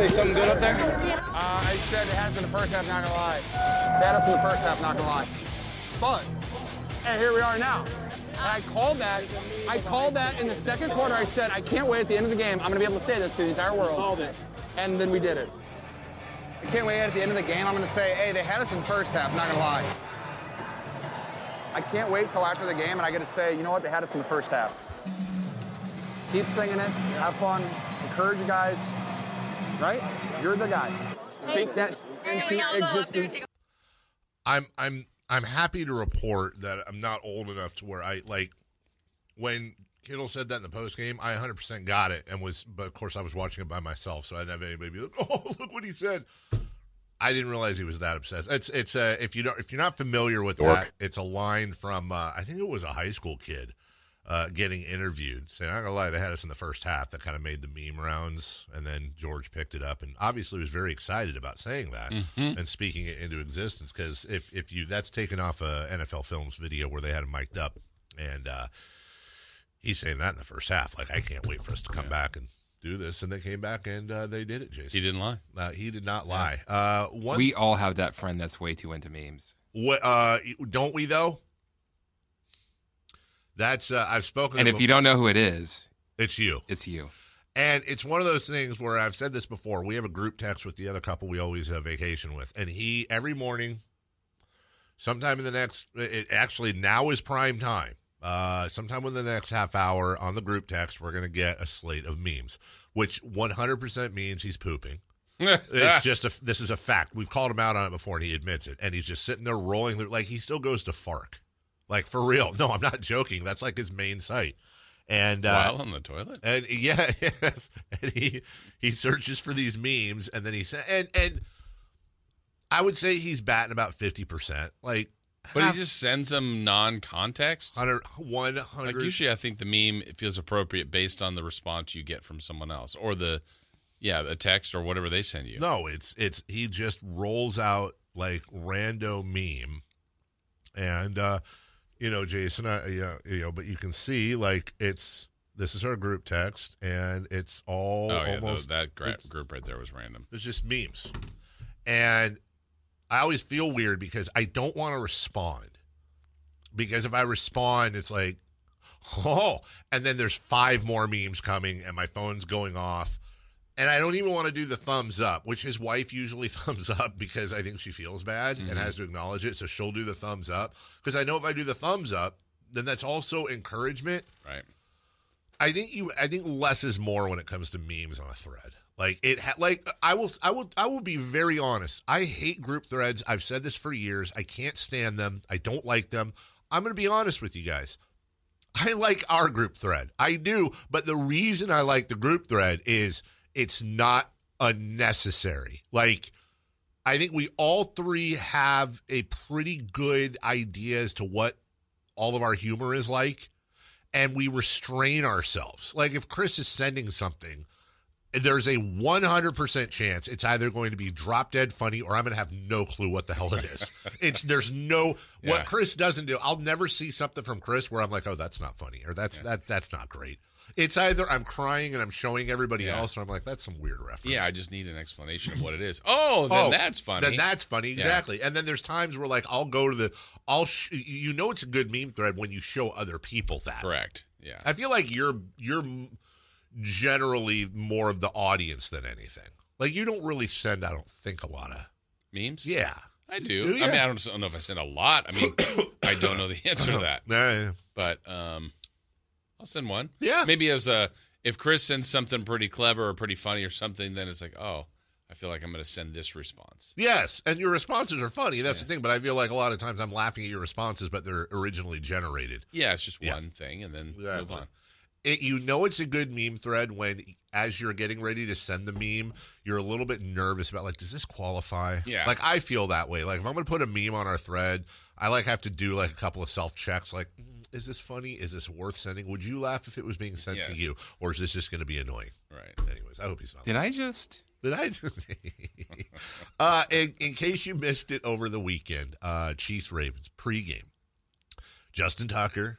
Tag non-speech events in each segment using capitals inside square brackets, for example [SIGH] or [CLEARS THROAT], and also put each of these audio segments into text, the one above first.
Say something good up there? Uh, I said it has in the first half, not gonna lie. They had us in the first half, not gonna lie. But, and here we are now. And I called that. I called that in the second quarter. I said, I can't wait at the end of the game. I'm gonna be able to say this to the entire world. Called it. And then we did it. I can't wait at the end of the game. I'm gonna say, hey, they had us in the first half, not gonna lie. I can't wait till after the game and I get to say, you know what, they had us in the first half. Keep singing it, have fun, encourage you guys, right? You're the guy. Speak that into existence. I'm I'm I'm happy to report that I'm not old enough to where I like when Kittle said that in the post game. I 100 percent got it and was, but of course I was watching it by myself, so I didn't have anybody be like, [LAUGHS] "Oh, look what he said." I didn't realize he was that obsessed. It's it's uh, if you don't if you're not familiar with that, it's a line from uh, I think it was a high school kid uh, getting interviewed saying, "I'm not gonna lie, they had us in the first half." That kind of made the meme rounds, and then George picked it up and obviously was very excited about saying that and speaking it into existence. Because if if you that's taken off a NFL Films video where they had him mic'd up, and uh, he's saying that in the first half, like I can't wait for us to come back and. Do this, and they came back and uh, they did it. Jason, He didn't lie. uh, he did not lie. Uh, one, We all have that friend that's way too into memes. what, uh, don't we though? That's uh, I've spoken. And if you don't know who it is, it's you, it's you. and it's one of those things where I've said this before. We have a group text with the other couple we always have vacation with, and he every morning, sometime in the next, it actually now is prime time. Uh, sometime in the next half hour on the group text, we're going to get a slate of memes, which 100% means he's pooping. [LAUGHS] it's just a this is a fact. We've called him out on it before, and he admits it. And he's just sitting there rolling like he still goes to Fark, like for real. No, I'm not joking. That's like his main site. And uh, While on the toilet. and yeah, [LAUGHS] yes, and he he searches for these memes, and then he said, and and I would say he's batting about fifty percent, like. But half- he just sends them non-context. 100, 100 Like usually, I think the meme it feels appropriate based on the response you get from someone else, or the, yeah, the text or whatever they send you. No, it's it's he just rolls out like rando meme, and uh, you know, Jason, I, yeah, you know, but you can see like it's this is our group text, and it's all Oh yeah, almost tho- that gra- group right there was random. It's just memes, and I always feel weird because I don't want to respond because if I respond, it's like, oh, and then there's five more memes coming, and my phone's going off. And I don't even want to do the thumbs up, which his wife usually [LAUGHS] thumbs up because I think she feels bad and mm-hmm. has to acknowledge it. So she'll do the thumbs up because I know if I do the thumbs up, then that's also encouragement. Right. I think you. I think less is more when it comes to memes on a thread. Like it. Ha- like I will. I will. I will be very honest. I hate group threads. I've said this for years. I can't stand them. I don't like them. I'm going to be honest with you guys. I like our group thread. I do. But the reason I like the group thread is it's not unnecessary. Like, I think we all three have a pretty good idea as to what all of our humor is like, and we restrain ourselves. Like, if Chris is sending something, there's a 100% chance it's either going to be drop dead funny or I'm going to have no clue what the hell it is. [LAUGHS] it's there's no Yeah. what Chris doesn't do. I'll never see something from Chris where I'm like, "Oh, that's not funny," or "That's that that's not great." It's either I'm crying and I'm showing everybody Yeah. else, or I'm like, "That's some weird reference." Yeah, I just need an explanation of what it is. [LAUGHS] Oh, then Oh, that's funny. Then that's funny, exactly. And then there's times where like I'll go to the, I'll sh- you know it's a good meme thread when you show other people that. correct. Yeah. I feel like you're you're generally more of the audience than anything. Like you don't really send, I don't think, a lot of. Memes? Yeah. I do. Do? I mean, I don't, I don't know if I send a lot. I mean, [COUGHS] I don't know the answer to that. [COUGHS] Yeah. But um, I'll send one. Yeah. Maybe as a if Chris sends something pretty clever or pretty funny or something, then it's like, oh, I feel like I'm going to send this response. Yes, and your responses are funny. That's the thing. But I feel like a lot of times I'm laughing at your responses, but they're originally generated. Yeah, it's just Yeah. one thing, and then Exactly. move on. it, you know it's a good meme thread when as you're getting ready to send the meme, you're a little bit nervous about like, does this qualify? Yeah. Like I feel that way. Like if I'm gonna put a meme on our thread, I like have to do like a couple of self checks. Like, mm, is this funny? Is this worth sending? Would you laugh if it was being sent to you, or is this just gonna be annoying? Right. Anyways, I hope he's not. Did I just? Did I? Just? [LAUGHS] uh, in, in case you missed it over the weekend, uh, Chiefs Ravens pregame. Justin Tucker,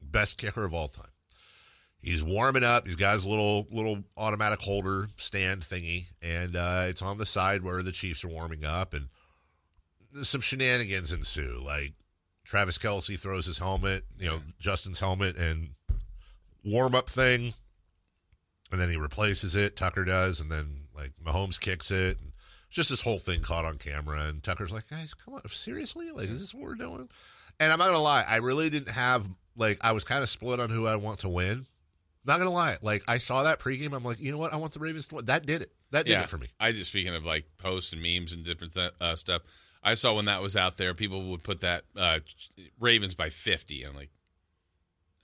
best kicker of all time. He's warming up. He's got his little little automatic holder stand thingy, and uh, it's on the side where the Chiefs are warming up, and some shenanigans ensue. Like Travis Kelce throws his helmet, you know, Justin's helmet, and warm up thing and then he replaces it. Tucker does, and then like Mahomes kicks it. And it's just this whole thing caught on camera, and Tucker's like, "Guys, come on, seriously? Like, is this what we're doing?" And I'm not gonna lie, I really didn't have like I was kind of split on who I want to win. Not gonna lie, like I saw that pregame, I'm like, you know what? I want the Ravens to win. That did it. That did yeah. it for me. I just speaking of like posts and memes and different th- uh, stuff. I saw when that was out there, people would put that uh, Ravens by fifty. I'm like,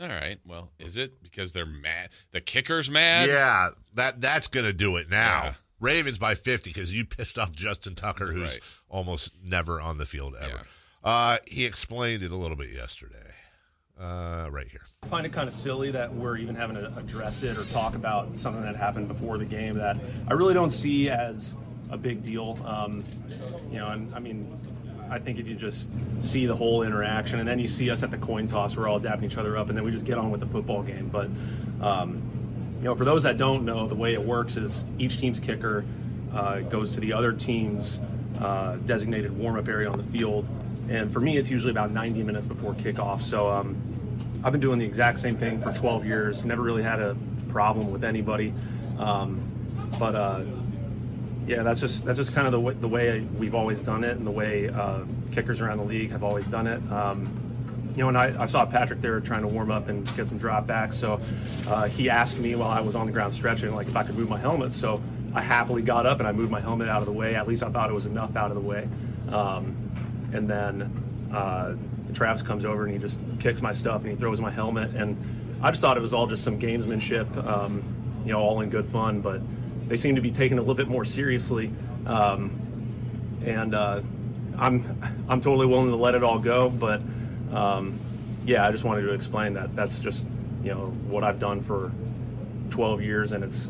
all right, well, is it because they're mad? The kicker's mad. Yeah, that that's gonna do it now. Yeah. Ravens by 50 because you pissed off Justin Tucker, who's Right. almost never on the field ever. Yeah. Uh, he explained it a little bit yesterday. Uh, right here. I find it kind of silly that we're even having to address it or talk about something that happened before the game that I really don't see as a big deal. Um, you know, and I mean, I think if you just see the whole interaction and then you see us at the coin toss, we're all dapping each other up, and then we just get on with the football game. But um, you know, for those that don't know, the way it works is each team's kicker uh, goes to the other team's uh, designated warm-up area on the field, and for me, it's usually about 90 minutes before kickoff. So um, I've been doing the exact same thing for 12 years. Never really had a problem with anybody, um, but uh, yeah, that's just that's just kind of the way, the way we've always done it, and the way uh, kickers around the league have always done it. Um, you know, and I, I saw Patrick there trying to warm up and get some dropbacks. So uh, he asked me while I was on the ground stretching, like if I could move my helmet. So I happily got up and I moved my helmet out of the way. At least I thought it was enough out of the way. Um, and then uh, Travis comes over and he just kicks my stuff and he throws my helmet. And I just thought it was all just some gamesmanship, um, you know, all in good fun. But they seem to be taking it a little bit more seriously. Um, and uh, I'm I'm totally willing to let it all go. But um, yeah, I just wanted to explain that that's just you know what I've done for 12 years, and it's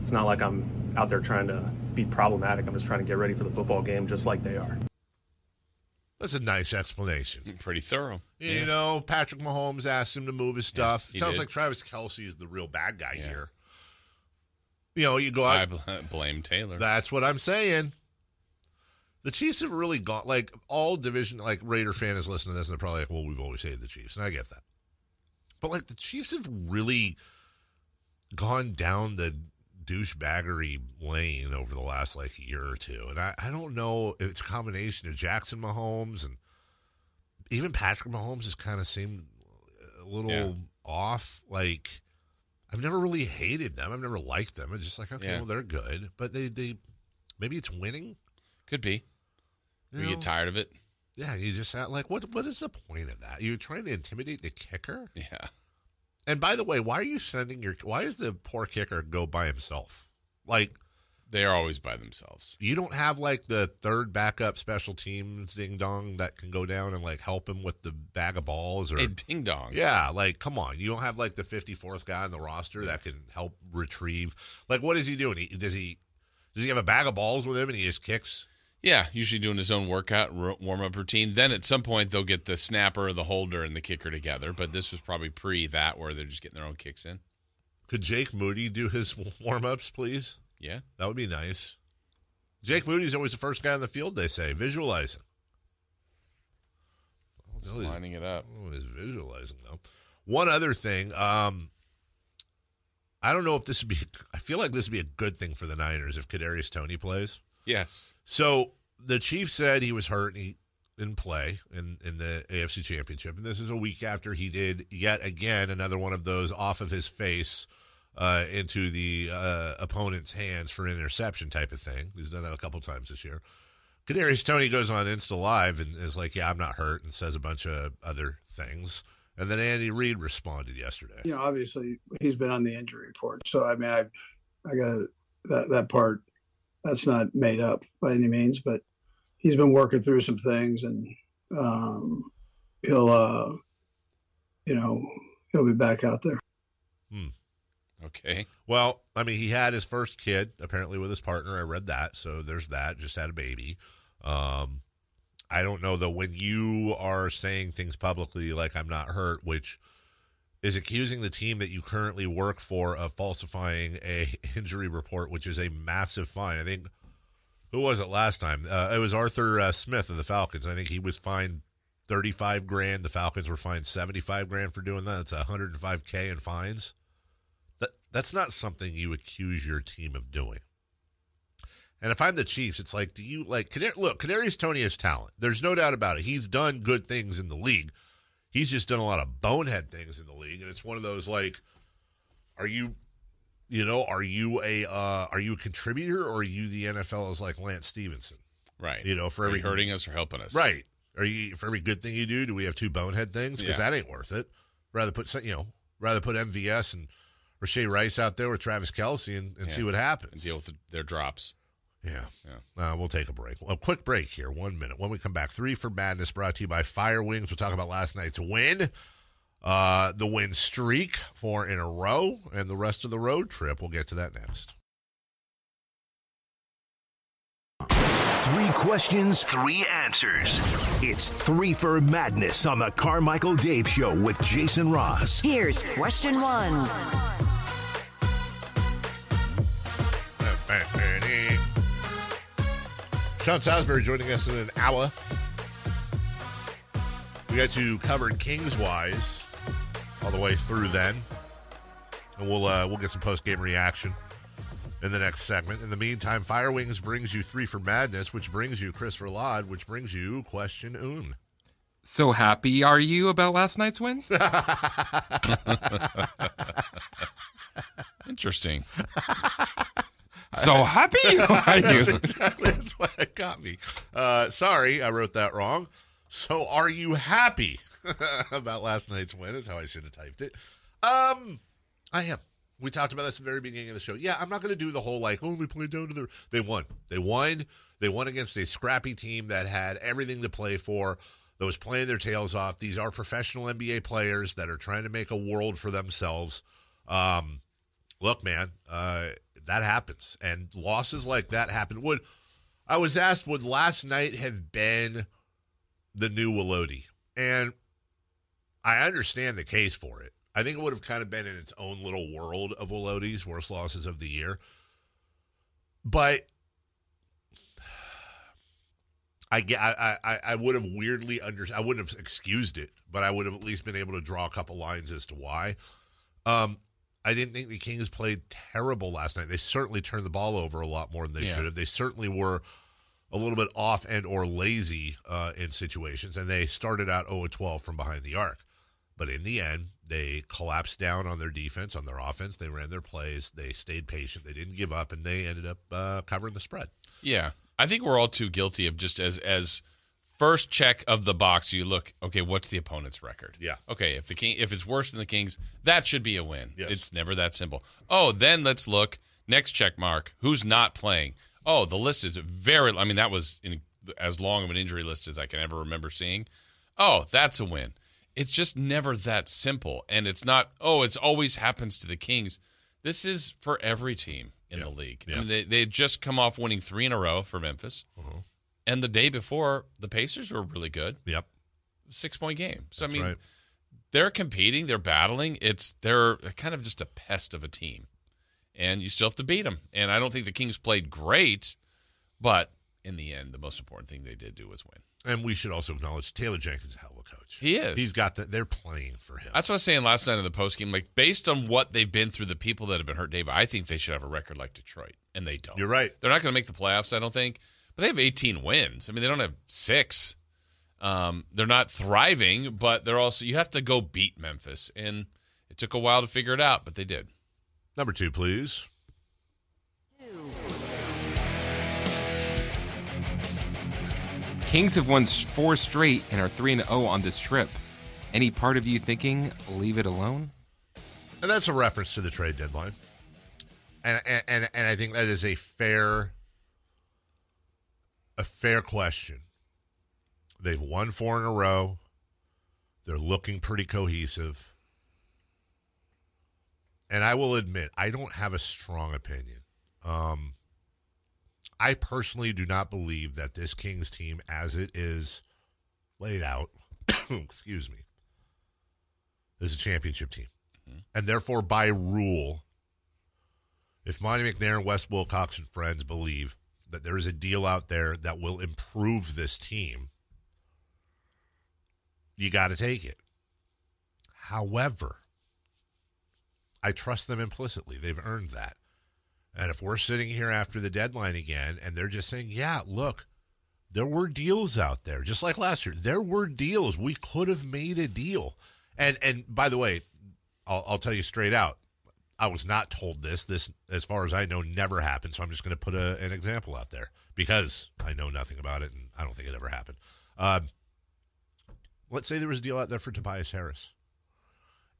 it's not like I'm out there trying to be problematic. I'm just trying to get ready for the football game, just like they are. That's a nice explanation. Pretty thorough. You know, Patrick Mahomes asked him to move his stuff. he it sounds did. like Travis Kelce is the real bad guy Yeah. here. You know, you go I out. bl- [LAUGHS] blame Taylor. That's what I'm saying. The Chiefs have really gone like all division. Like Raider fan is listening to this and they're probably like, "Well, we've always hated the Chiefs," and I get that. But like the Chiefs have really gone down the douchebaggery lane over the last like year or two, and I, I don't know if it's a combination of Jackson Mahomes and even Patrick Mahomes has kind of seemed a little Yeah. off. Like I've never really hated them. I've never liked them. It's just like okay, Yeah. well they're good, but they they maybe it's winning. Could be. You You know? get tired of it. Yeah, you just have, like what what is the point of that? You're trying to intimidate the kicker. Yeah. And by the way, why are you sending your? Why does the poor kicker go by himself? Like They are always by themselves. you don't have like the third backup special teams ding dong that can go down and like help him with the bag of balls or Hey, ding dong. yeah, like come on, you don't have like the fifty fourth guy on the roster that can help retrieve. Like what is he doing? He, does he does he have a bag of balls with him and he just kicks? Yeah, usually doing his own workout warm up routine. Then at some point they'll get the snapper, the holder, and the kicker together. But this was probably pre that where they're just getting their own kicks in. Could Jake Moody do his [LAUGHS] warm ups, please? Yeah. That would be nice. Jake Moody's always the first guy on the field. They say visualizing. Just lining it up. Oh, it's visualizing though. One other thing, um, I don't know if this would be. [LAUGHS] I feel like this would be a good thing for the Niners if Kadarius Toney plays. Yes. So the Chief said he was hurt and he didn't play in in the AFC Championship, and this is a week after he did yet again another one of those off of his face uh, into the uh, opponent's hands for an interception type of thing. He's done that a couple times this year. Kadarius Toney goes on Insta Live and is like, "Yeah, I'm not hurt," and says a bunch of other things. And then Andy Reid responded yesterday. You know, obviously he's been on the injury report, so I mean, I, I got that that part. That's not made up by any means, but he's been working through some things, and um, he'll, uh, you know, he'll be back out there. Hmm. Okay. Well, I mean, he had his first kid apparently with his partner. I read that, so there's that. Just had a baby. Um, I don't know though. When you are saying things publicly like "I'm not hurt," which is accusing the team that you currently work for of falsifying a [LAUGHS] injury report, which is a massive fine. I think who was it last time? Uh, it was Arthur uh, Smith of the Falcons. I think he was fined 35 grand. The Falcons were fined 75 grand for doing that. It's 105k in fines. That that's not something you accuse your team of doing. And if I'm the Chiefs, it's like, do you like Canar- look? Kadarius Toney has talent. There's no doubt about it. He's done good things in the league. He's just done a lot of bonehead things in the league, and it's one of those like, are you, you know, are you a uh, are you a contributor or are you the NFL is like Lance Stephenson? Right. You know, for every hurting us or helping us? Right. Are you for every good thing you do? Do we have two bonehead things? Because Yeah. that ain't worth it. Rather put you know, rather put MVS and Rashee Rice out there with Travis Kelce and, and Yeah. see what happens. And deal with their drops. Yeah. Yeah. Uh, we'll take a break. A quick break here, one minute. When we come back, Threefer Madness brought to you by Fire Wings. We'll talk about last night's win, uh, the win streak, four in a row, and the rest of the road trip. We'll get to that next. Three questions, three answers. It's Threefer Madness on the Carmichael Dave Show with Jason Ross. Here's question one. Sean Salisbury joining us in an hour. We got you covered Kingswise all the way through then, and we'll uh, we'll get some post game reaction in the next segment. In the meantime, Fire Wings brings you Threefer Madness, which brings you Christopher Lod, which brings you question un. So happy are you about last night's win? [LAUGHS] Interesting. [LAUGHS] so [LAUGHS] happy are you? Exactly that's why it got me. Uh, sorry, I wrote that wrong. So, are you happy [LAUGHS] about last night's win? Is how I should have typed it. Um, I am. We talked about this at the very beginning of the show. Yeah, I'm not going to do the whole like, oh, they played down to the. They won. They won. They won against a scrappy team that had everything to play for. That was playing their tails off. These are professional NBA players that are trying to make a world for themselves. Um, look, man, uh, that happens, and losses like that happen. Would I was asked, would last night have been the new Wilodi? And I understand the case for it. I think it would have kind of been in its own little world of Wilodi's worst losses of the year. But I I, I, I would have weirdly under, I wouldn't have excused it, but I would have at least been able to draw a couple lines as to why. Um, I didn't think the Kings played terrible last night. They certainly turned the ball over a lot more than they Yeah. should have. They certainly were a little bit off and or lazy uh, in situations, and they started out 0 12 from behind the arc. But in the end, they collapsed down on their defense, on their offense. They ran their plays. They stayed patient. They didn't give up, and they ended up uh, covering the spread. Yeah, I think we're all too guilty of just as as first check of the box. You look, okay, what's the opponent's record? Yeah. Okay, if the king if it's worse than the Kings, that should be a win. Yes. It's never that simple. Oh, then let's look next check mark. Who's not playing? Oh, the list is very. I mean, that was in, as long of an injury list as I can ever remember seeing. Oh, that's a win. It's just never that simple, and it's not. Oh, it's always happens to the Kings. This is for every team in the league. I Yeah. mean, they they just come off winning three in a row for Memphis, Uh-huh. And the day before the Pacers were really good, Yep. six point game. So That's I mean, right. they're competing, they're battling. It's they're kind of just a pest of a team, and you still have to beat them. And I don't think the Kings played great, but in the end, the most important thing they did do was win. And we should also acknowledge Taylor Jenkins is a hell of a coach. He is. He's got the, they're playing for him. That's what I was saying last night in the post game. Like based on what they've been through, the people that have been hurt, Dave, I think they should have a record like Detroit, and they don't. You're right. They're not going to make the playoffs, I don't think, but they have 18 wins. I mean, they don't have six. Um, they're not thriving, but they're also. You have to go beat Memphis, and it took a while to figure it out, but they did. Number two, please. Kings have won four straight and are 3 and 0 on this trip. Any part of you thinking, leave it alone? And that's a reference to the trade deadline. And and and, and I think that is a fair a fair question. They've won four in a row. They're looking pretty cohesive. And I will admit, I don't have a strong opinion. Um, I personally do not believe that this Kings team, as it is laid out, [COUGHS] excuse me, is a championship team. And therefore, by rule, if Monte McNair, and Wes Wilcox, and friends believe that there is a deal out there that will improve this team, you got to take it. However, I trust them implicitly. They've earned that. And if we're sitting here after the deadline again and they're just saying, yeah, look, there were deals out there, just like last year. There were deals. We could have made a deal. And and by the way, I'll, I'll tell you straight out, I was not told this. This, as far as I know, never happened. So I'm just going to put a, an example out there because I know nothing about it and I don't think it ever happened. Um, let's say there was a deal out there for Tobias Harris.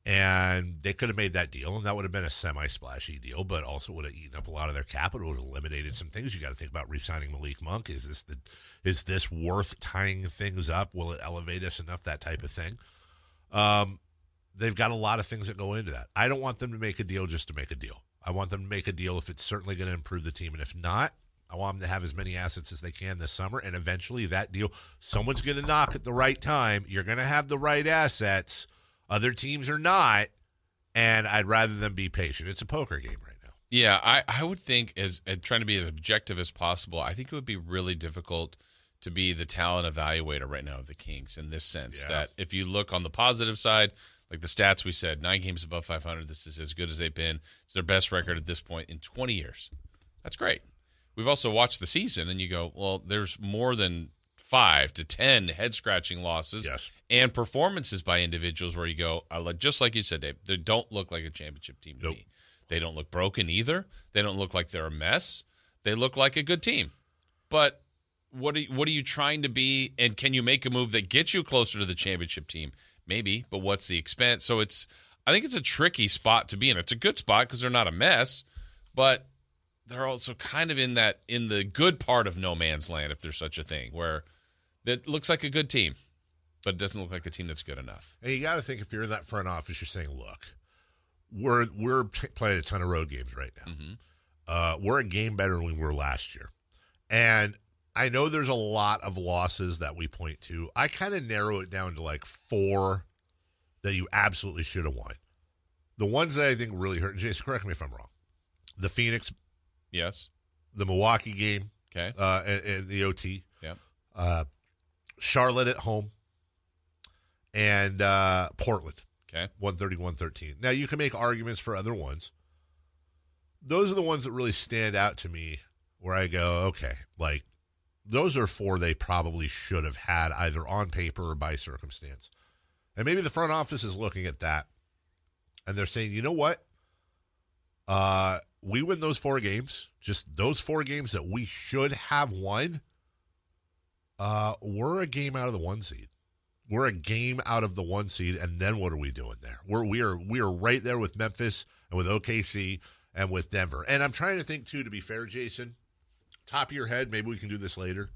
And they could have made that deal, and that would have been a semi splashy deal, but also would have eaten up a lot of their capital, would have eliminated some things. You got to think about re signing Malik Monk. Is this the is this worth tying things up? Will it elevate us enough? That type of thing. Um, they've got a lot of things that go into that. I don't want them to make a deal just to make a deal. I want them to make a deal if it's certainly going to improve the team, and if not, I want them to have as many assets as they can this summer, and eventually that deal, someone's going to knock at the right time. You're going to have the right assets. Other teams are not, and I'd rather them be patient. It's a poker game right now. Yeah, I, I would think as and trying to be as objective as possible. I think it would be really difficult to be the talent evaluator right now of the Kings in this sense Yeah. that if you look on the positive side, like the stats we said, nine games above 500. This is as good as they've been. It's their best record at this point in 20 years. That's great. We've also watched the season, and you go, well, there's more than five to ten head scratching losses Yes. and performances by individuals where you go, I just like you said, Dave, they don't look like a championship team to Nope. me. They don't look broken either. They don't look like they're a mess. They look like a good team. But what are what are you trying to be? And can you make a move that gets you closer to the championship team? Maybe, but what's the expense? So it's I think it's a tricky spot to be in. It's a good spot because they're not a mess, but they're also kind of in that in the good part of no man's land, if there's such a thing, where that looks like a good team, but it doesn't look like a team that's good enough. And you got to think if you're in that front office, you're saying, look, we're we're playing a ton of road games right now. Uh, we're a game better than we were last year, and I know there's a lot of losses that we point to. I kind of narrow it down to like four that you absolutely should have won. The ones that I think really hurt. Jason, correct me if I'm wrong. The Phoenix, Yes. the Milwaukee game, Okay. uh, and, and the OT. yeah. Uh, Charlotte at home, and uh, Portland. Okay. 130, 113. Now, you can make arguments for other ones. Those are the ones that really stand out to me where I go, okay, like those are four they probably should have had either on paper or by circumstance. And maybe the front office is looking at that and they're saying, you know what? Uh, we win those four games, just those four games that we should have won. Uh, we're a game out of the one seed. We're a game out of the one seed, and then what are we doing there? We're we are we are right there with Memphis and with OKC and with Denver. And I'm trying to think too. To be fair, Jason, top of your head, maybe we can do this later.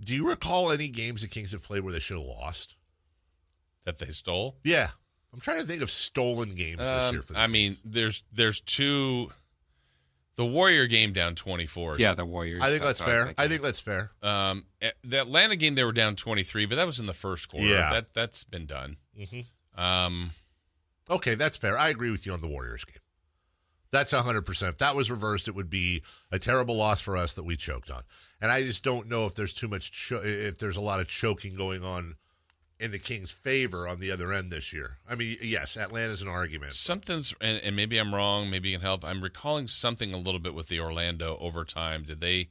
Do you recall any games the Kings have played where they should have lost? That they stole. Yeah, I'm trying to think of stolen games this Um, year for the I mean, there's there's two. The Warrior game down 24. Yeah, the Warriors. I think that's what I was fair. thinking. I think that's fair. Um, eh, the Atlanta game they were down 23, but that was in the first quarter. Yeah. That that's been done. Mm-hmm. Um, Okay, that's fair. I agree with you on the Warriors game. That's 100%. If that was reversed, it would be a terrible loss for us that we choked on. And I just don't know if there's too much, cho- if there's a lot of choking going on in the Kings' favor on the other end this year. I mean, yes, Atlanta's an argument. something's and, and maybe I'm wrong. Maybe you can help. I'm recalling something a little bit with the Orlando overtime. Did they?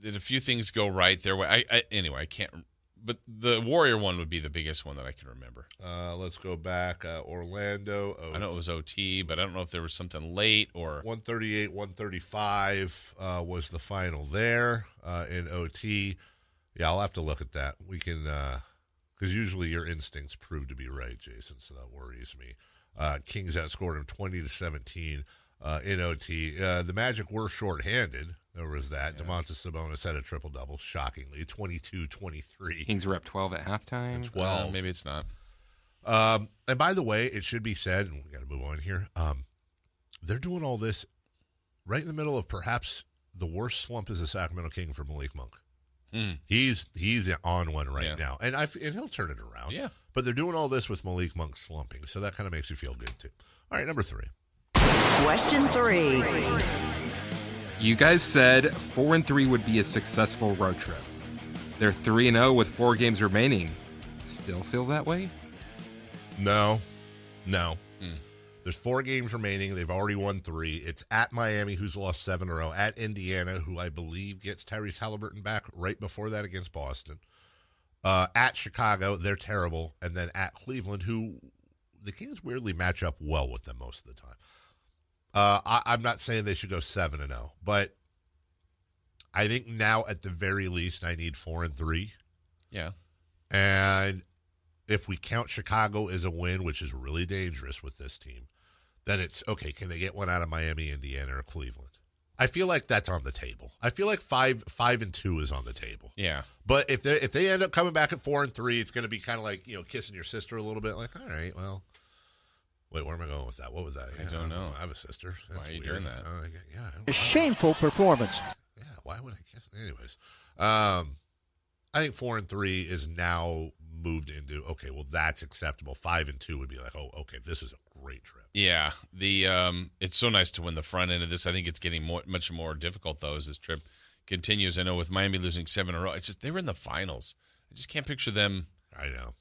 Did a few things go right their way? I, I anyway, I can't. But the Warrior one would be the biggest one that I can remember. Uh, let's go back. Uh, Orlando. Oh, I know it was OT, but I don't know if there was something late or 138, 135 uh, was the final there uh, in OT. Yeah, I'll have to look at that. We can uh, because usually your instincts prove to be right, Jason. So that worries me. Uh, Kings outscored him twenty to seventeen uh, in OT. Uh, the Magic were shorthanded. There was that. Domantas Sabonis had a triple double, shockingly 22-23. Kings were up 12 at halftime. 12. Uh, maybe it's not. Um, and by the way, it should be said, and we got to move on here. Um, they're doing all this right in the middle of perhaps the worst slump as a Sacramento King for Malik Monk. Hmm. He's he's on one right Yeah. now, and I and he'll turn it around. Yeah. but they're doing all this with Malik Monk slumping, so that kind of makes you feel good too. All right, number three. Question three. You guys said four and three would be a successful road trip. They're three and zero with four games remaining. Still feel that way? No, no. Hmm. There's four games remaining. They've already won three. It's at Miami, who's lost seven in a row. At Indiana, who I believe gets Tyrese Halliburton back right before that against Boston. Uh, at Chicago, they're terrible. And then at Cleveland, who the Kings weirdly match up well with them most of the time. Uh, I, I'm not saying they should go seven and zero, but I think now at the very least, I need four and three. Yeah. And if we count Chicago as a win, which is really dangerous with this team, then it's okay. Can they get one out of Miami, Indiana, or Cleveland? I feel like that's on the table. I feel like five, five and two is on the table. Yeah. But if they if they end up coming back at four and three, it's going to be kind of like you know kissing your sister a little bit. Like, all right, well, wait, where am I going with that? What was that? I don't know. I have a sister. Why are you weird. doing that? Uh, yeah, I A shameful performance. Yeah, why would I guess? Anyways, um, I think four and three is now moved into okay. Well, that's acceptable. Five and two would be like, oh, okay, this is a great trip. Yeah, the um, it's so nice to win the front end of this. I think it's getting more, much more difficult though as this trip continues. I know with Miami losing seven in a row, it's just they were in the finals. I just can't picture them. I know.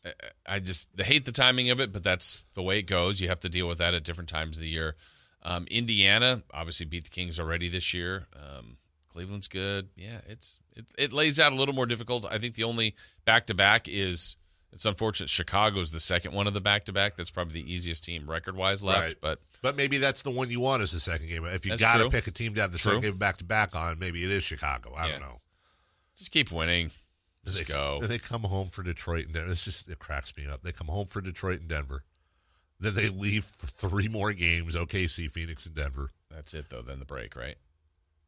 I, just I hate the timing of it, but that's the way it goes. You have to deal with that at different times of the year. Um, Indiana obviously beat the Kings already this year. Um, Cleveland's good. Yeah, it's it, it lays out a little more difficult. I think the only back to back is it's unfortunate. Chicago's the second one of the back to back. That's probably the easiest team record wise left. Right. But But maybe that's the one you want as the second game. If you got to pick a team to have the True. second game back to back on, maybe it is Chicago. I don't know. just keep winning. Just they, go. Then they come home for Detroit and Denver. It's just it cracks me up. They come home for Detroit and Denver. Then they leave for three more games: OKC, Phoenix, and Denver. That's it though. Then the break, right?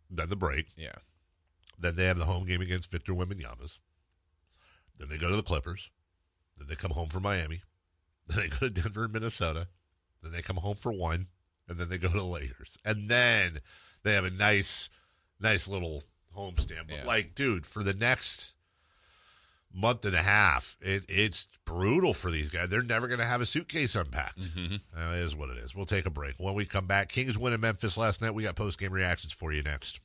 Then the break. Yeah. Then they have the home game against Victor Wembanyama's. Then they go to the Clippers. Then they come home for Miami. Then they go to Denver and Minnesota. Then they come home for one. And then they go to the Lakers. And then they have a nice, nice little homestand. But Yeah. like, dude, for the next month and a half, it, it's brutal for these guys. They're never going to have a suitcase unpacked. Mm-hmm. It is what it is. We'll take a break. When we come back, Kings win in Memphis last night. We got post game reactions for you next.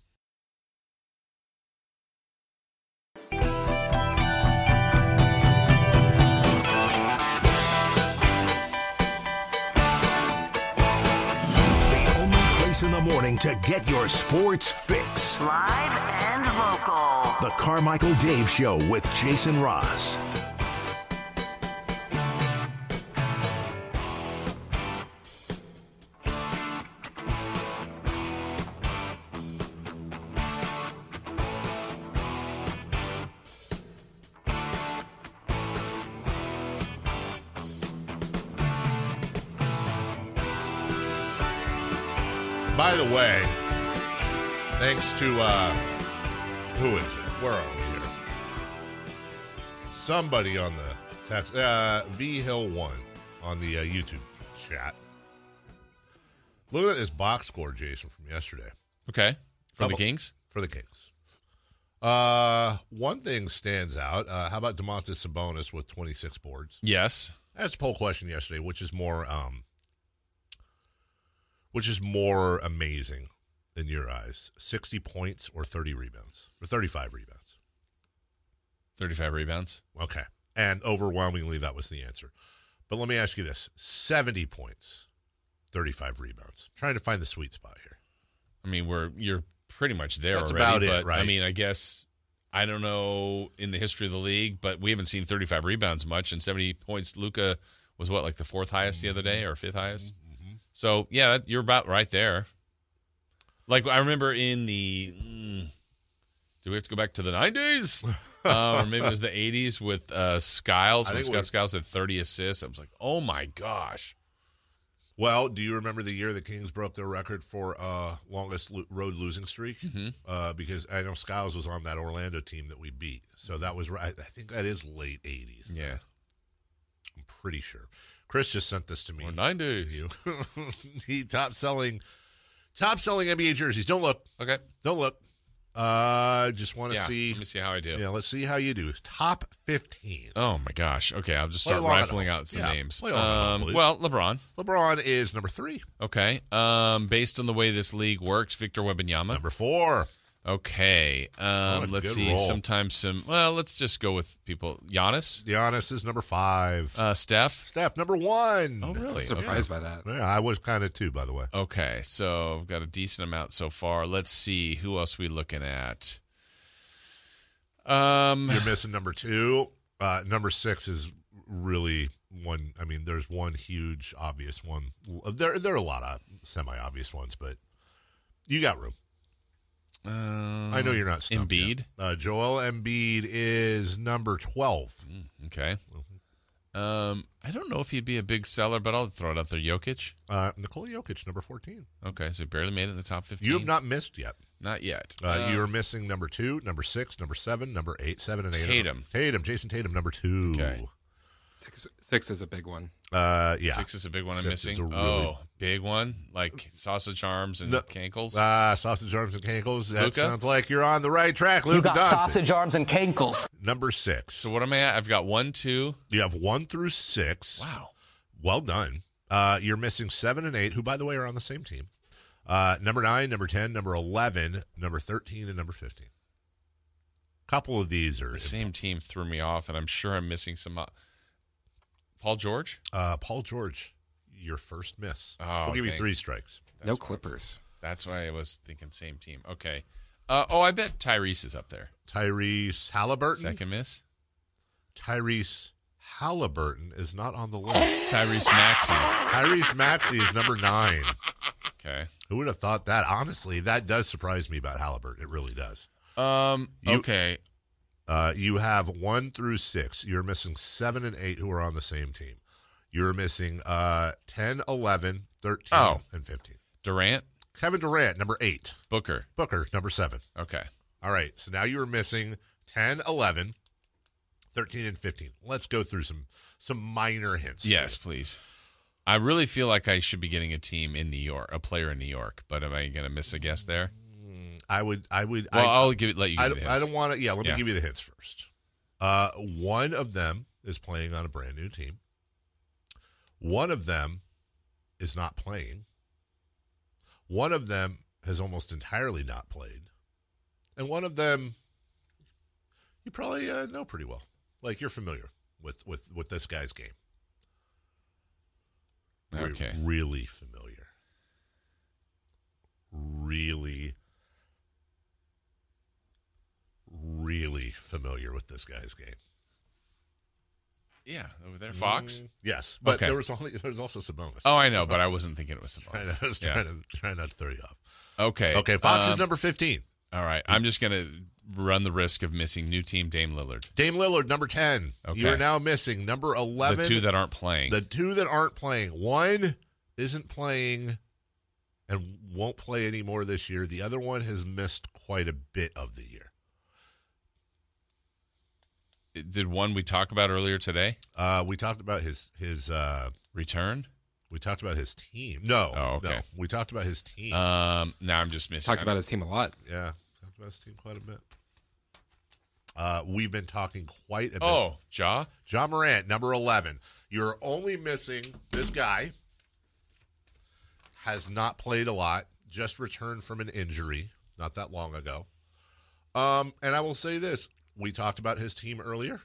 To get your sports fix. Live and local. The Carmichael Dave Show with Jason Ross. To uh who is it? Where are we here? Somebody on the text uh V Hill one on the uh, YouTube chat. Look at this box score, Jason, from yesterday. Okay. For the Kings? For the Kings. Uh one thing stands out. Uh how about Domantas Sabonis with twenty six boards? Yes. That's a poll question yesterday, which is more um which is more amazing in your eyes? 60 points or 30 rebounds? Or 35 rebounds. 35 rebounds. Okay. And overwhelmingly that was the answer. But let me ask you this. 70 points, 35 rebounds. trying to find the sweet spot here. I mean, we're you're pretty much there That's already. about it, but I mean, I guess I don't know in the history of the league, but we haven't seen 35 rebounds much, and 70 points. Luka was what like the fourth highest the other day or fifth highest. Mm-hmm. So yeah, you're about right there. Like I remember in the mm, Do we have to go back to the 90s? [LAUGHS] uh, or maybe it was the 80s with uh, Skiles I when Scott Skiles had 30 assists. I was like, oh my gosh. Well, do you remember the year the Kings broke their record for uh, longest lo- road losing streak? Mm-hmm. Uh, because I know Skiles was on that Orlando team that we beat, so that was right. I think that is late '80s. Yeah. I'm pretty sure. Chris just sent this to me. Or 90s. You, [LAUGHS] he top selling, top selling NBA jerseys. Don't look. Okay. Don't look. Uh, just want to Yeah. see. Let me see how I do. Yeah, let's see how you do. Top fifteen. Oh my gosh. Okay, I'll just start rifling out some Yeah, names. Um, well, LeBron. LeBron is number three. Okay. Um, based on the way this league works, Victor Wembanyama. Number four. Okay. Um, a let's see. roll. Sometimes some. Well, let's just go with people. Giannis. Giannis is number five. Uh, Steph. Steph number one. Oh, really? Surprised by that. Yeah, I was kind of too, by the way. Okay, so I've got a decent amount so far. Let's see who else we looking at. Um, You're missing number two. Uh, number six is really one. I mean, there's one huge obvious one. There, there are a lot of semi-obvious ones, but you got room. Um, I know you're not stumped Embiid. yet. Uh, Joel Embiid is number twelve. Okay. Um, I don't know if he'd be a big seller, but I'll throw it out there. Jokic. Uh, Nikola Jokic, number fourteen. Okay, so barely made it in the top fifteen. You have not missed yet. Not yet. Uh, Um, you're missing number two, number six, number seven, number eight, seven, and eight. Tatum. Tatum. Jayson Tatum, number two. Okay. Six, six is a big one. Uh, yeah. Six is a big one I'm Six is missing. a really- oh, big one like sausage arms and No. cankles. Ah, sausage arms and cankles. That Luka? sounds like you're on the right track, You got Doncic. sausage arms and cankles. Number six. so what am I at? I've got one, two. You have one through six. Wow. Well done. Uh, you're missing seven and eight, who, by the way, are on the same team. Uh, number nine, number 10, number 11, number 13, and number 15. couple of these are The same team threw me off, and I'm sure I'm missing some. Paul George. uh, Paul George, your first miss. Oh, we'll give you dang. three strikes. no Clippers. That's why I was thinking same team. Okay. Uh, oh, I bet Tyrese is up there. Tyrese Halliburton. Second miss. Tyrese Halliburton is not on the list. [LAUGHS] Tyrese Maxey. Tyrese Maxey is number nine. Okay. Who would have thought that? Honestly, that does surprise me about Halliburton. It really does. Um. You- okay. Uh, you have one through six. You're missing seven and eight who are on the same team. You're missing uh, 10, 11, 13, Oh. and 15. Durant. Kevin Durant, number eight. Booker. Booker, number seven. Okay. All right. So now you are missing 10, 11, 13, and 15. Let's go through some some minor hints. Yes, please. I really feel like I should be getting a team in New York, a player in New York. But am I going to miss a guess there? I would. I would. Well, I, I'll give it. Let you. Give I don't, I don't want to. Yeah, let me Yeah. give you the hints first. Uh, one of them is playing on a brand new team. One of them is not playing. One of them has almost entirely not played, and one of them you probably uh, know pretty well. Like you're familiar with with with this guy's game. Okay. really familiar. Really really familiar with this guy's game. Yeah, over there, Fox. Yes, but Okay. there was only there was also Sabonis. Oh, I know, but I wasn't thinking it was [LAUGHS] Sabonis. I was Yeah. trying to trying not to throw you off. Okay. Okay, Fox is um, number fifteen. All right. I'm just going to run the risk of missing new team Dame Lillard. Dame Lillard, number ten. Okay. You are now missing number eleven. The two that aren't playing. the two that aren't playing. One isn't playing and won't play anymore this year. The other one has missed quite a bit of the year. Did one we talk about earlier today Uh, we talked about his his. Uh, return? we talked about his team. No, Oh, okay. no. We talked about his team. Um, now I'm just missing. Talked about his team a lot. yeah, talked about his team quite a bit. Uh, we've been talking quite a bit. Oh, Jaw. John Morant, number 11. You're only missing this guy, has not played a lot, just returned from an injury not that long ago. Um, and I will say this we talked about his team earlier,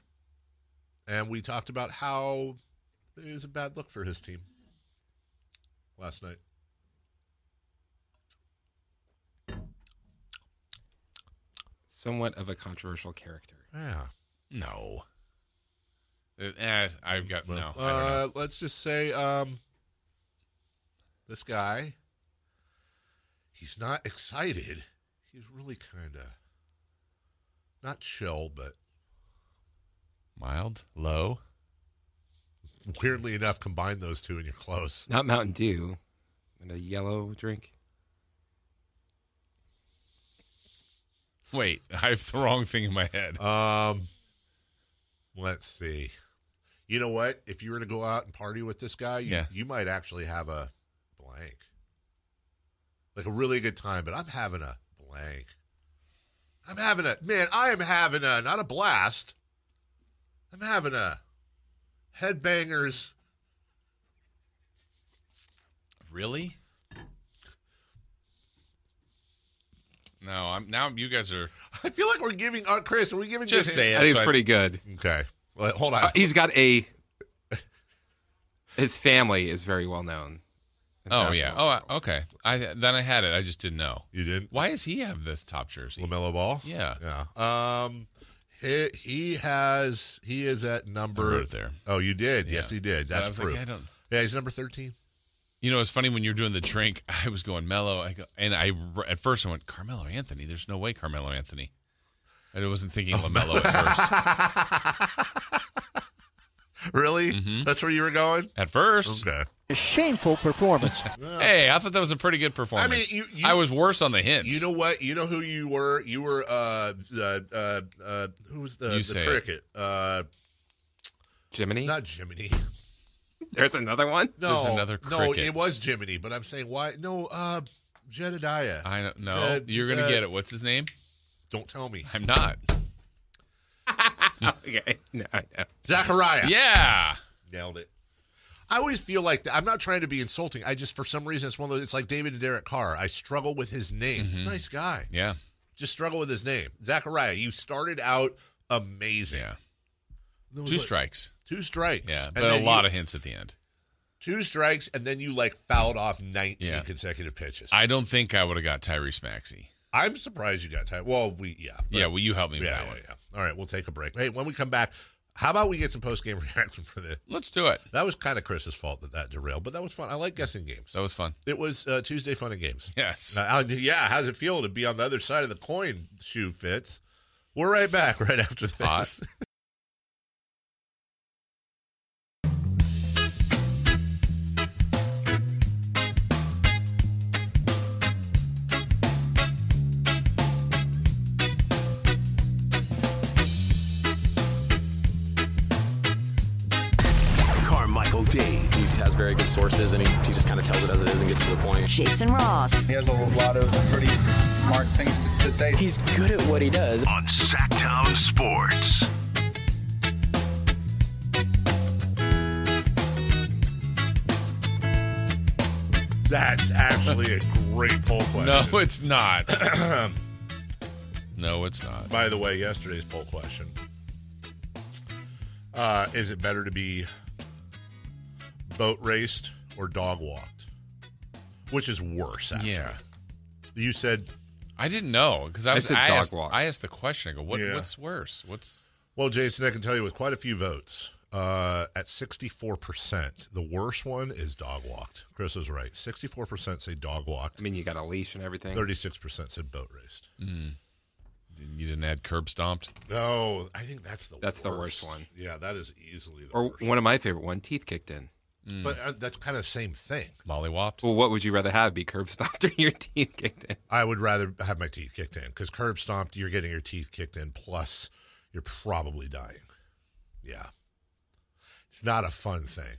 and we talked about how it was a bad look for his team last night. Somewhat of a controversial character. Yeah. No. Uh, eh, I've got no. I don't know. Uh, let's just say um, this guy, he's not excited. He's really kind of Not chill, but Mild, low. weirdly enough, combine those two and you're close. Not Mountain Dew. And a yellow drink. Wait, I have the wrong thing in my head. Um, let's see. You know what? If you were to go out and party with this guy, you, Yeah. you might actually have a blank, like a really good time. But I'm having a blank. I'm having a man. I am having a not a blast. I'm having a headbangers. Really? No, I'm now. You guys are I feel like we're giving uh, Chris. Are we giving just this- say it. I think so it's pretty good. Okay. Well, hold on. Uh, he's got a. His family is very well known. Oh yeah. Oh. I- okay. I then I had it. I just didn't know. you didn't. Why does he have this top jersey? Lamelo Ball. Yeah. Yeah. Um, he he has he is at number. I wrote it there. Oh, you did. Yes, he did. But I That's was proof. like, I don't. Yeah, he's number thirteen. You know, it's funny when you're doing the drink. [LAUGHS] I was going Mello, I go, and I at first I went Carmelo Anthony. There's no way Carmelo Anthony. I wasn't thinking Lamelo at first. [LAUGHS] Really? Mm-hmm. That's where you were going. At first, Okay. A shameful performance. [LAUGHS] hey, I thought that was a pretty good performance. I mean, you- you- I was worse on the hints. You know what? You know who you were. You were uh uh uh, uh who was the You the say it. cricket? Uh, Jiminy. not Jiminy. [LAUGHS] There's another one. No, There's another no, it was Jiminy. But I'm saying why? No, uh, Jedediah. I don't know. You're gonna uh, get it. What's his name? Don't tell me. I'm not. [LAUGHS] okay. No. Zachariah. Yeah. Nailed it. I always feel like that. I'm not trying to be insulting. I just, for some reason, it's one of those. It's like David and Derek Carr. I struggle with his name. Mm-hmm. Nice guy. Yeah. Just struggle with his name. Zachariah, you started out amazing. Yeah. Two like strikes. Two strikes. Yeah, And but a lot you- of hints at the end. Two strikes, and then you like fouled off 19 Yeah. consecutive pitches. I don't think I would have got Tyrese Maxey. I'm surprised you got tired. Well, we, yeah. but- Yeah, well, you help me with yeah, that yeah, yeah. All right, we'll take a break. Hey, when we come back, how about we get some post game [LAUGHS] reaction for this? Let's do it. That was kind of Chris's fault that that derailed, but that was fun. I like guessing games. That was fun. It was uh, Tuesday Fun and Games. Yes. Uh, yeah, how's it feel to be on the other side of the coin? Shoe fits. We're right back right after this. [LAUGHS] very good sources and he, he just kind of tells it as it is and gets to the point. Jason Ross. He has a lot of pretty smart things to, to say. He's good at what he does. on Sacktown Sports. That's actually a great poll [LAUGHS] question. No, it's not. [CLEARS THROAT] no, it's not. By the way, yesterday's poll question. Uh, is it better to be boat raced or dog walked? Which is worse, actually. Yeah. You said, I didn't know because I I was said I dog asked, walk. I asked the question. I go, what, Yeah. what's worse? What's well, Jason, I can tell you with quite a few votes, uh, at 64%, the worst one is dog walked. Chris was right. 64% say dog walked, I mean, you got a leash and everything. 36% said boat raced. Mm. you didn't add curb stomped? No, I think that's the That's worst. the worst one. Yeah, that is easily the Or worst. one of my favorite one, teeth kicked in. But uh, that's kind of the same thing. Molly Mollywopped? Well, what would you rather have? Be curb stomped [LAUGHS] or your teeth kicked in? I would rather have my teeth kicked in because curb stomped, you're getting your teeth kicked in, plus you're probably dying. Yeah. It's not a fun thing.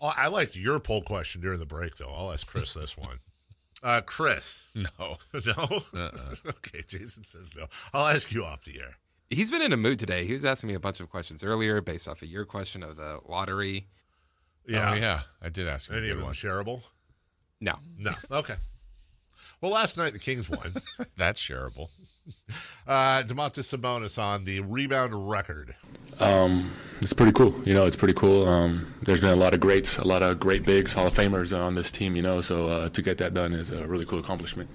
Oh, I liked your poll question during the break, though. I'll ask Chris this one. [LAUGHS] Uh, Chris. No. [LAUGHS] No? okay, Jason says no. I'll ask you off the air. He's been in a mood today. He was asking me a bunch of questions earlier based off of your question of the lottery. Yeah. Oh, yeah. I did ask him Any of them one. shareable? No. No. Okay. Well, last night the Kings won. [LAUGHS] That's shareable. Uh, Domantas Sabonis on the rebound record. Um, it's pretty cool. You know, it's pretty cool. Um, there's been a lot of greats, a lot of great bigs, Hall of Famers on this team. You know, so uh, to get that done is a really cool accomplishment.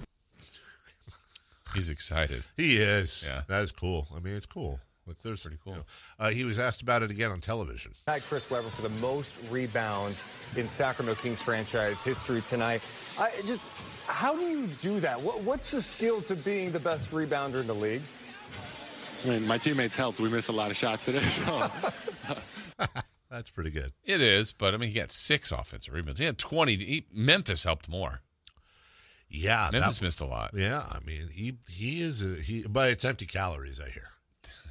He's excited. He is. Yeah. That is cool. I mean, it's cool. Like, there's pretty cool. uh, he was asked about it again on television. Had Chris Webber for the most rebounds in Sacramento Kings franchise history tonight. I just, how do you do that? What, what's the skill to being the best rebounder in the league? I mean, my teammates helped. We missed a lot of shots today. [LAUGHS] So. [LAUGHS] That's pretty good. It is, but I mean, he got six offensive rebounds. He had 20. He, Memphis helped more. Yeah, Memphis that- missed a lot. Yeah, I mean he he is a, he, but it's empty calories. I hear.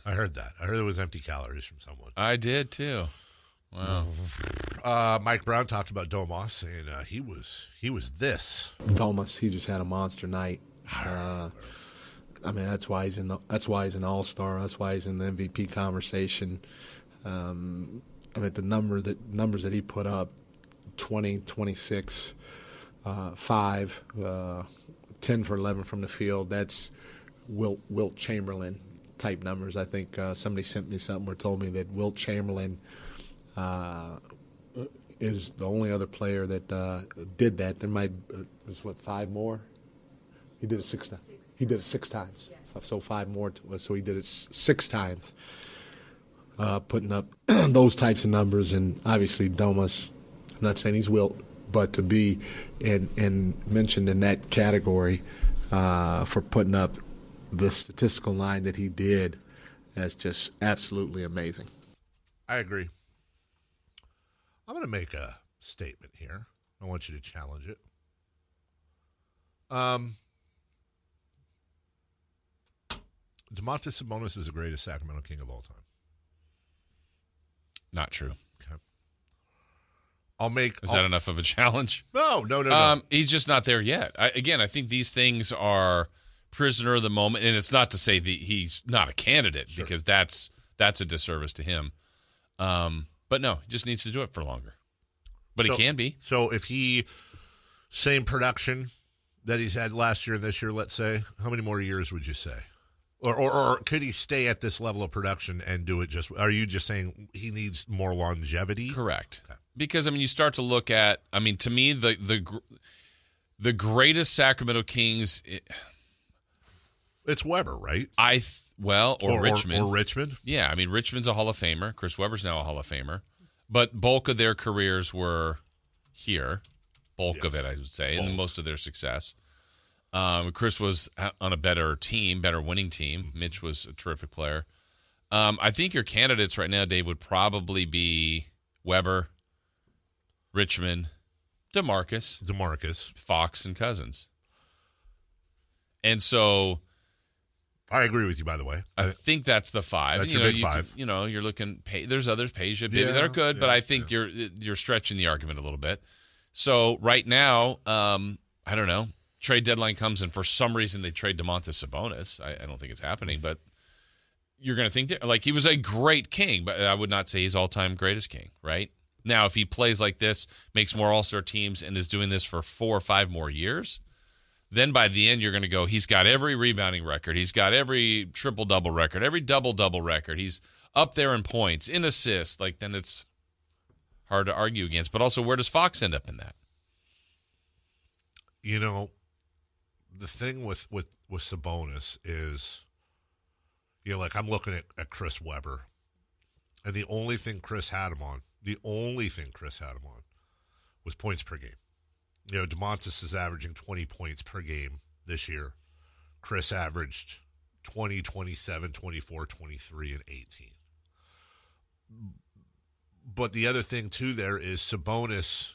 I heard that. I heard it was empty calories from someone. I did too. Wow. Uh, Mike Brown talked about Domas, and uh, he was he was this. Domas, he just had a monster night. Uh, I mean, that's why he's in. The, that's why he's an All Star. That's why he's in the MVP conversation. Um, I mean, the number that numbers that he put up 20, 26, uh, five, uh, 10 for eleven from the field. That's Wilt Wilt Chamberlain type numbers. I think uh, somebody sent me something or told me that Wilt Chamberlain. Uh, is the only other player that uh, did that. There might uh, was what five more. He did it six times. He did it six times. So five more. To, so he did it s- six times. Uh, putting up [CLEARS THROAT] those types of numbers, and obviously Domas. I'm not saying he's Wilt, but to be and and mentioned in that category uh, for putting up the statistical line that he did, that's just absolutely amazing. I agree. I'm going to make a statement here. I want you to challenge it. Um, Domantas Sabonis is the greatest Sacramento King of all time. Not true. Okay. I'll make. Is I'll- that enough of a challenge? No, no, no, no. Um, he's just not there yet. I, again, I think these things are prisoner of the moment, and it's not to say that he's not a candidate because that's that's a disservice to him. Um, but no, he just needs to do it for longer. But So- he can be. So if he same production that he's had last year and this year, let's say, how many more years would you say? Or, or, or could he stay at this level of production and do it just? Are you just saying he needs more longevity? Correct. Because I mean, you start to look at. I mean, to me, the the the greatest Sacramento Kings. It, it's Webber, right? I th- well, or, Or- or- Richmond, or Richmond. Yeah, I mean, Richmond's a Hall of Famer. Chris Webber's now a Hall of Famer, but bulk of their careers were here. Bulk of it, I would say, and most of their success. Um, Chris was on a better team, better winning team. Mitch was a terrific player. Um, I think your candidates right now, Dave, would probably be Webber, Richmond, Demarcus, Demarcus, Fox, and Cousins. And so, I agree with you. By the way, I think that's the five. That's you your know, big you five. Could, you know, you're looking. Pay, there's others, Peja, maybe Yeah, that are good, but I think you're you're stretching the argument a little bit. So right now, um, I don't know. Trade deadline comes, and for some reason they trade Domantas Sabonis. I, I don't think it's happening, but you're going to think like he was a great king, but I would not say he's all time greatest king. Right now, if he plays like this, makes more All Star teams, and is doing this for four or five more years, then by the end you're going to go he's got every rebounding record. He's got every triple double record every double double record. He's up there in points in assists. Like then it's hard to argue against. But also where does fox end up in that? You know, the thing with with with Sabonis is, you know, like I'm looking at, at Chris Webber, and the only thing Chris had him on, the only thing Chris had him on, was points per game. You know, Domantas is averaging 20 points per game this year. Chris averaged 20, 27, 24, 23, and 18. But the other thing too there is Sabonis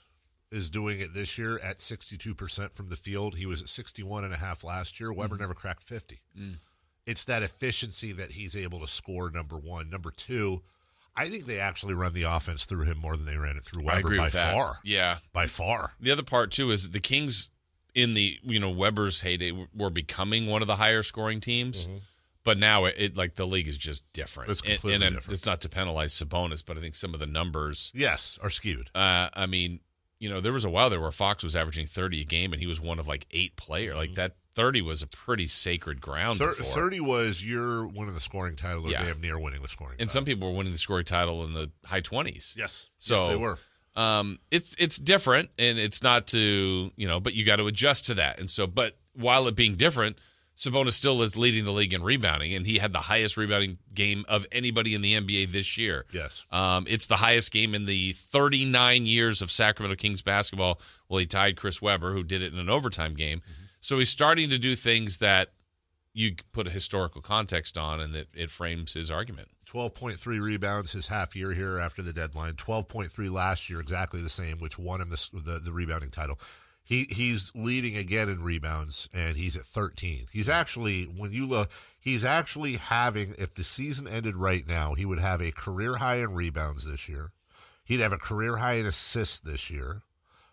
is doing it this year at 62% from the field. He was at 61 and a half last year. Webber Mhm. never cracked 50. Mm. It's that efficiency that he's able to score number 1. Number 2, I think they actually run the offense through him more than they ran it through Webber by far. Yeah, by far. The other part too is the Kings in the you know Webber's heyday were becoming one of the higher scoring teams, but now it, it like the league is just different. It's completely and, and different. It's not to penalize Sabonis, but I think some of the numbers yes are skewed. Uh, I mean, you know, there was a while there where Fox was averaging thirty a game, and he was one of like eight player. Like that thirty was a pretty sacred ground. Thir- 30 was you're winning the scoring title or Yeah. damn near winning the scoring and title. some people were winning the scoring title in the high twenties. Yes. so Yes, they were. Um, it's it's different, and it's not to you know, but you got to adjust to that. And so, but while it being different, Sabonis still is leading the league in rebounding, and he had the highest rebounding game of anybody in the NBA this year. Yes. Um, it's the highest game in the 39 years of Sacramento Kings basketball. Well, he tied Chris Webber, who did it in an overtime game. So he's starting to do things that you put a historical context on, and it, it frames his argument. 12.3 rebounds his half year here after the deadline. 12.3 last year, exactly the same, which won him the, the, the rebounding title. He he's leading again in rebounds, and he's at 13. He's actually when you look, he's actually having. If the season ended right now, he would have a career high in rebounds this year. He'd have a career high in assists this year.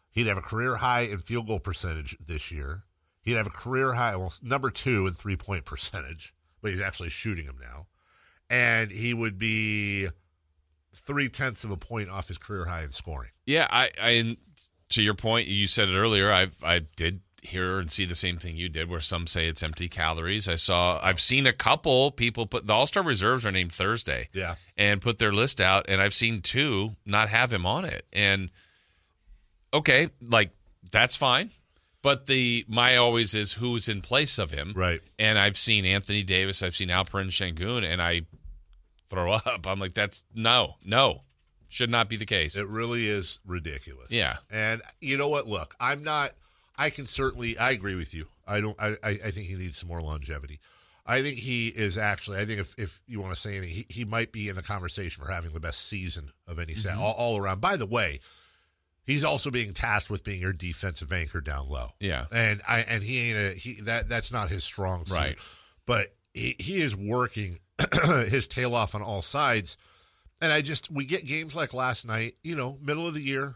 He'd have a career high in field goal percentage this year. He'd have a career high, well, number two in three point percentage, [LAUGHS] but he's actually shooting him now. And he would be three tenths of a point off his career high in scoring. Yeah, I, I to your point, you said it earlier. I I did hear and see the same thing you did, where some say it's empty calories. I saw, I've seen a couple people put the All Star reserves are named Thursday, Yeah. and put their list out, and I've seen two not have him on it, and okay, like that's fine. But the my always is who's in place of him, right? And I've seen Anthony Davis, I've seen Alperen Şengün, and I throw [LAUGHS] up. I'm like, that's no, no, should not be the case. It really is ridiculous. Yeah. And you know what? Look, I'm not. I can certainly. I agree with you. I don't. I. I think he needs some more longevity. I think he is actually. I think if, if you want to say anything, he, he might be in the conversation for having the best season of any set Mhm. all, all around. By the way, he's also being tasked with being your defensive anchor down low. Yeah. and I and he ain't a he that that's not his strong suit. Right. But he he is working [CLEARS THROAT] his tail off on all sides. And I just we get games like last night, you know, middle of the year,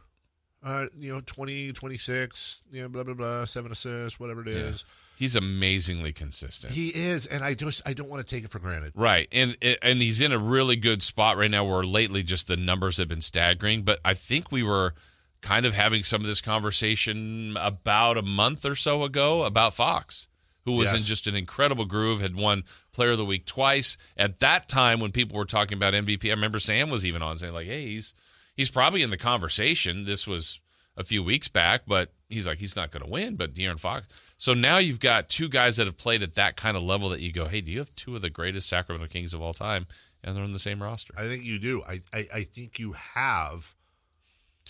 uh, you know, 20, 26, you know, blah blah blah, seven assists, whatever it is. He's amazingly consistent. He is, and I just I don't want to take it for granted. Right, and and he's in a really good spot right now. Where lately, just the numbers have been staggering. But I think we were kind of having some of this conversation about a month or so ago about Fox, who was in just an incredible groove, had won Player of the Week twice. At that time, when people were talking about MVP, I remember Sam was even on saying like, "Hey, he's he's probably in the conversation." This was a few weeks back, but he's like, he's not going to win. But De'Aaron Fox. So now you've got two guys that have played at that kind of level that you go, hey, do you have two of the greatest Sacramento Kings of all time, and they're on the same roster? I think you do. I I, I think you have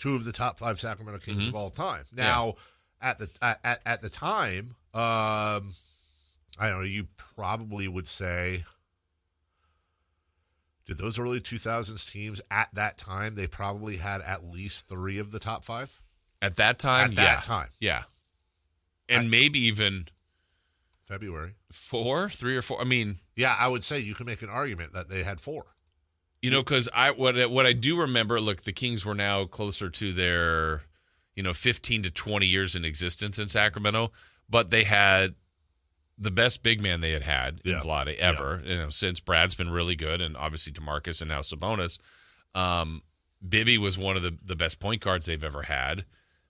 two of the top five Sacramento Kings Mhm. of all time. Now, at the at, at the time, um, I don't know. You probably would say. Did those early 2000s teams at that time, they probably had at least three of the top five? At that time, At that yeah. time. yeah, and maybe even February four, three or four. I mean, Yeah, I would say you can make an argument that they had four. You know, because I what I- what I do remember, look, the Kings were now closer to their, you know, fifteen to twenty years in existence in Sacramento, but they had the best big man they had had in Yeah. Vlade ever. You know, since Brad's been really good, and obviously Demarcus and now Sabonis. Um, Bibby was one of the the best point guards they've ever had.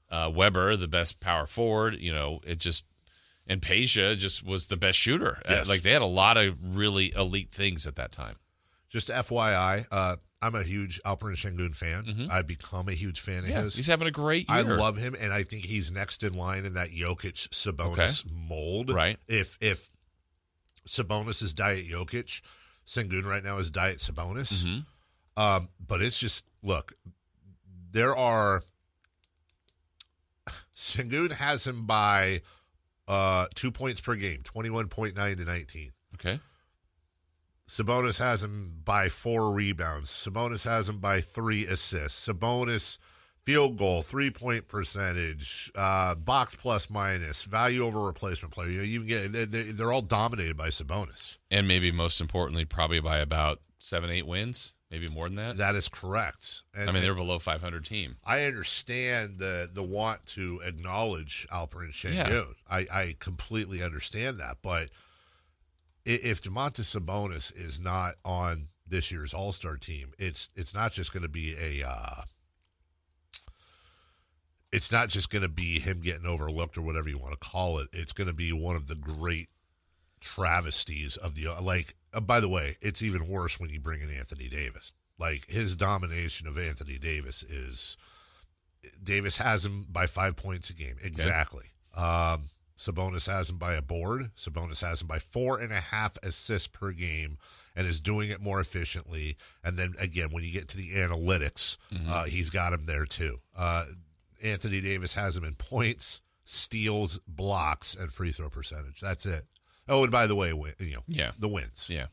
Uh, Webber, the best power forward. You know, it just and Peja just was the best shooter. Uh, Yes. like they had a lot of really elite things at that time. Just FYI, uh, I'm a huge Alperen Şengün fan. I've become a huge fan of Mm-hmm. His. he's having a great year. I love him, and I think he's next in line in that Jokic Sabonis Okay. mold. Right. If if Sabonis is Diet Jokic, Sengun right now is Diet Sabonis. Mm-hmm. Um, but it's just look, there are [SIGHS] Sengun has him by uh, two points per game, twenty one point nine to nineteen. Okay. Sabonis has him by four rebounds. Sabonis has him by three assists. Sabonis field goal, three point percentage, uh, box plus minus, value over replacement player. You know, you can get they're- they're, all dominated by Sabonis. And maybe most importantly, probably by about seven, eight wins, maybe more than that. That is correct. And, I mean, they're below 500 team. I understand the the want to acknowledge Alperen Şengün. Yeah. I, I completely understand that, but if Domantas Sabonis is not on this year's All Star team, it's it's not just going to be a. Uh, it's not just going to be him getting overlooked or whatever you want to call it. It's going to be one of the great travesties of the like. Uh, by the way, it's even worse when you bring in Anthony Davis. Like his domination of Anthony Davis is Davis has him by five points a game. Exactly. Um, Sabonis has him by a board. Sabonis has him by four and a half assists per game and is doing it more efficiently. And then again, when you get to the analytics, uh, he's got him there too. Uh, Anthony Davis has him in points, steals, blocks, and free throw percentage. That's it. Oh, and by the way, win- you know, Yeah. the wins. Yeah.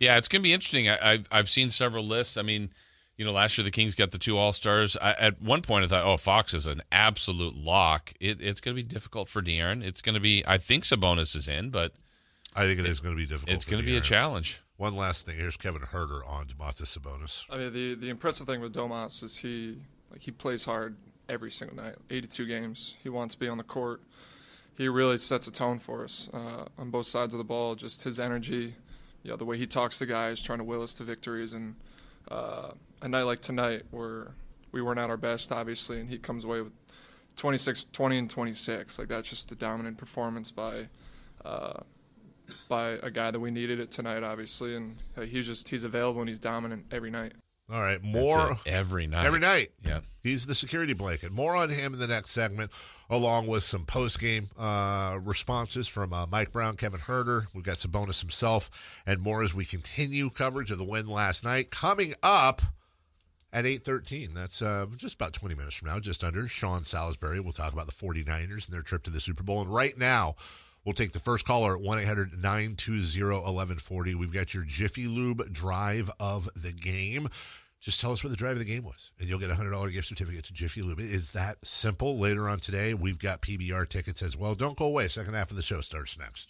Yeah, it's going to be interesting. I, I've I've seen several lists. I mean, you know, last year the Kings got the two All Stars. At one point, I thought, oh, Fox is an absolute lock. It, it's going to be difficult for De'Aaron. It's going to be. I think Sabonis is in, but I think it is going to be difficult. It's going to be a challenge. One last thing. Here's Kevin Huerter on Domantas Sabonis. I mean, the the impressive thing with Domas is he like he plays hard every single night. 82 games. He wants to be on the court. He really sets a tone for us uh, on both sides of the ball. Just his energy, you know, the way he talks to guys, trying to will us to victories. And uh, a night like tonight, where we weren't at our best, obviously, and he comes away with 26, 20, and 26. Like that's just a dominant performance by. Uh, by a guy that we needed it tonight, obviously, and uh, he's just he's available and he's dominant every night. All right, more every night. Every night. Yeah. He's the security blanket. More on him in the next segment, along with some post game uh, responses from uh, Mike Brown, Kevin Huerter. We've got Sabonis himself, and more as we continue coverage of the win last night. Coming up at 8.13, that's uh, just about 20 minutes from now, just under. Sean Salisbury will talk about the 49ers and their trip to the Super Bowl. And right now, We'll take the first caller at 1 800 920 1140. We've got your Jiffy Lube drive of the game. Just tell us what the drive of the game was, and you'll get a $100 gift certificate to Jiffy Lube. It is that simple. Later on today, we've got PBR tickets as well. Don't go away. Second half of the show starts next.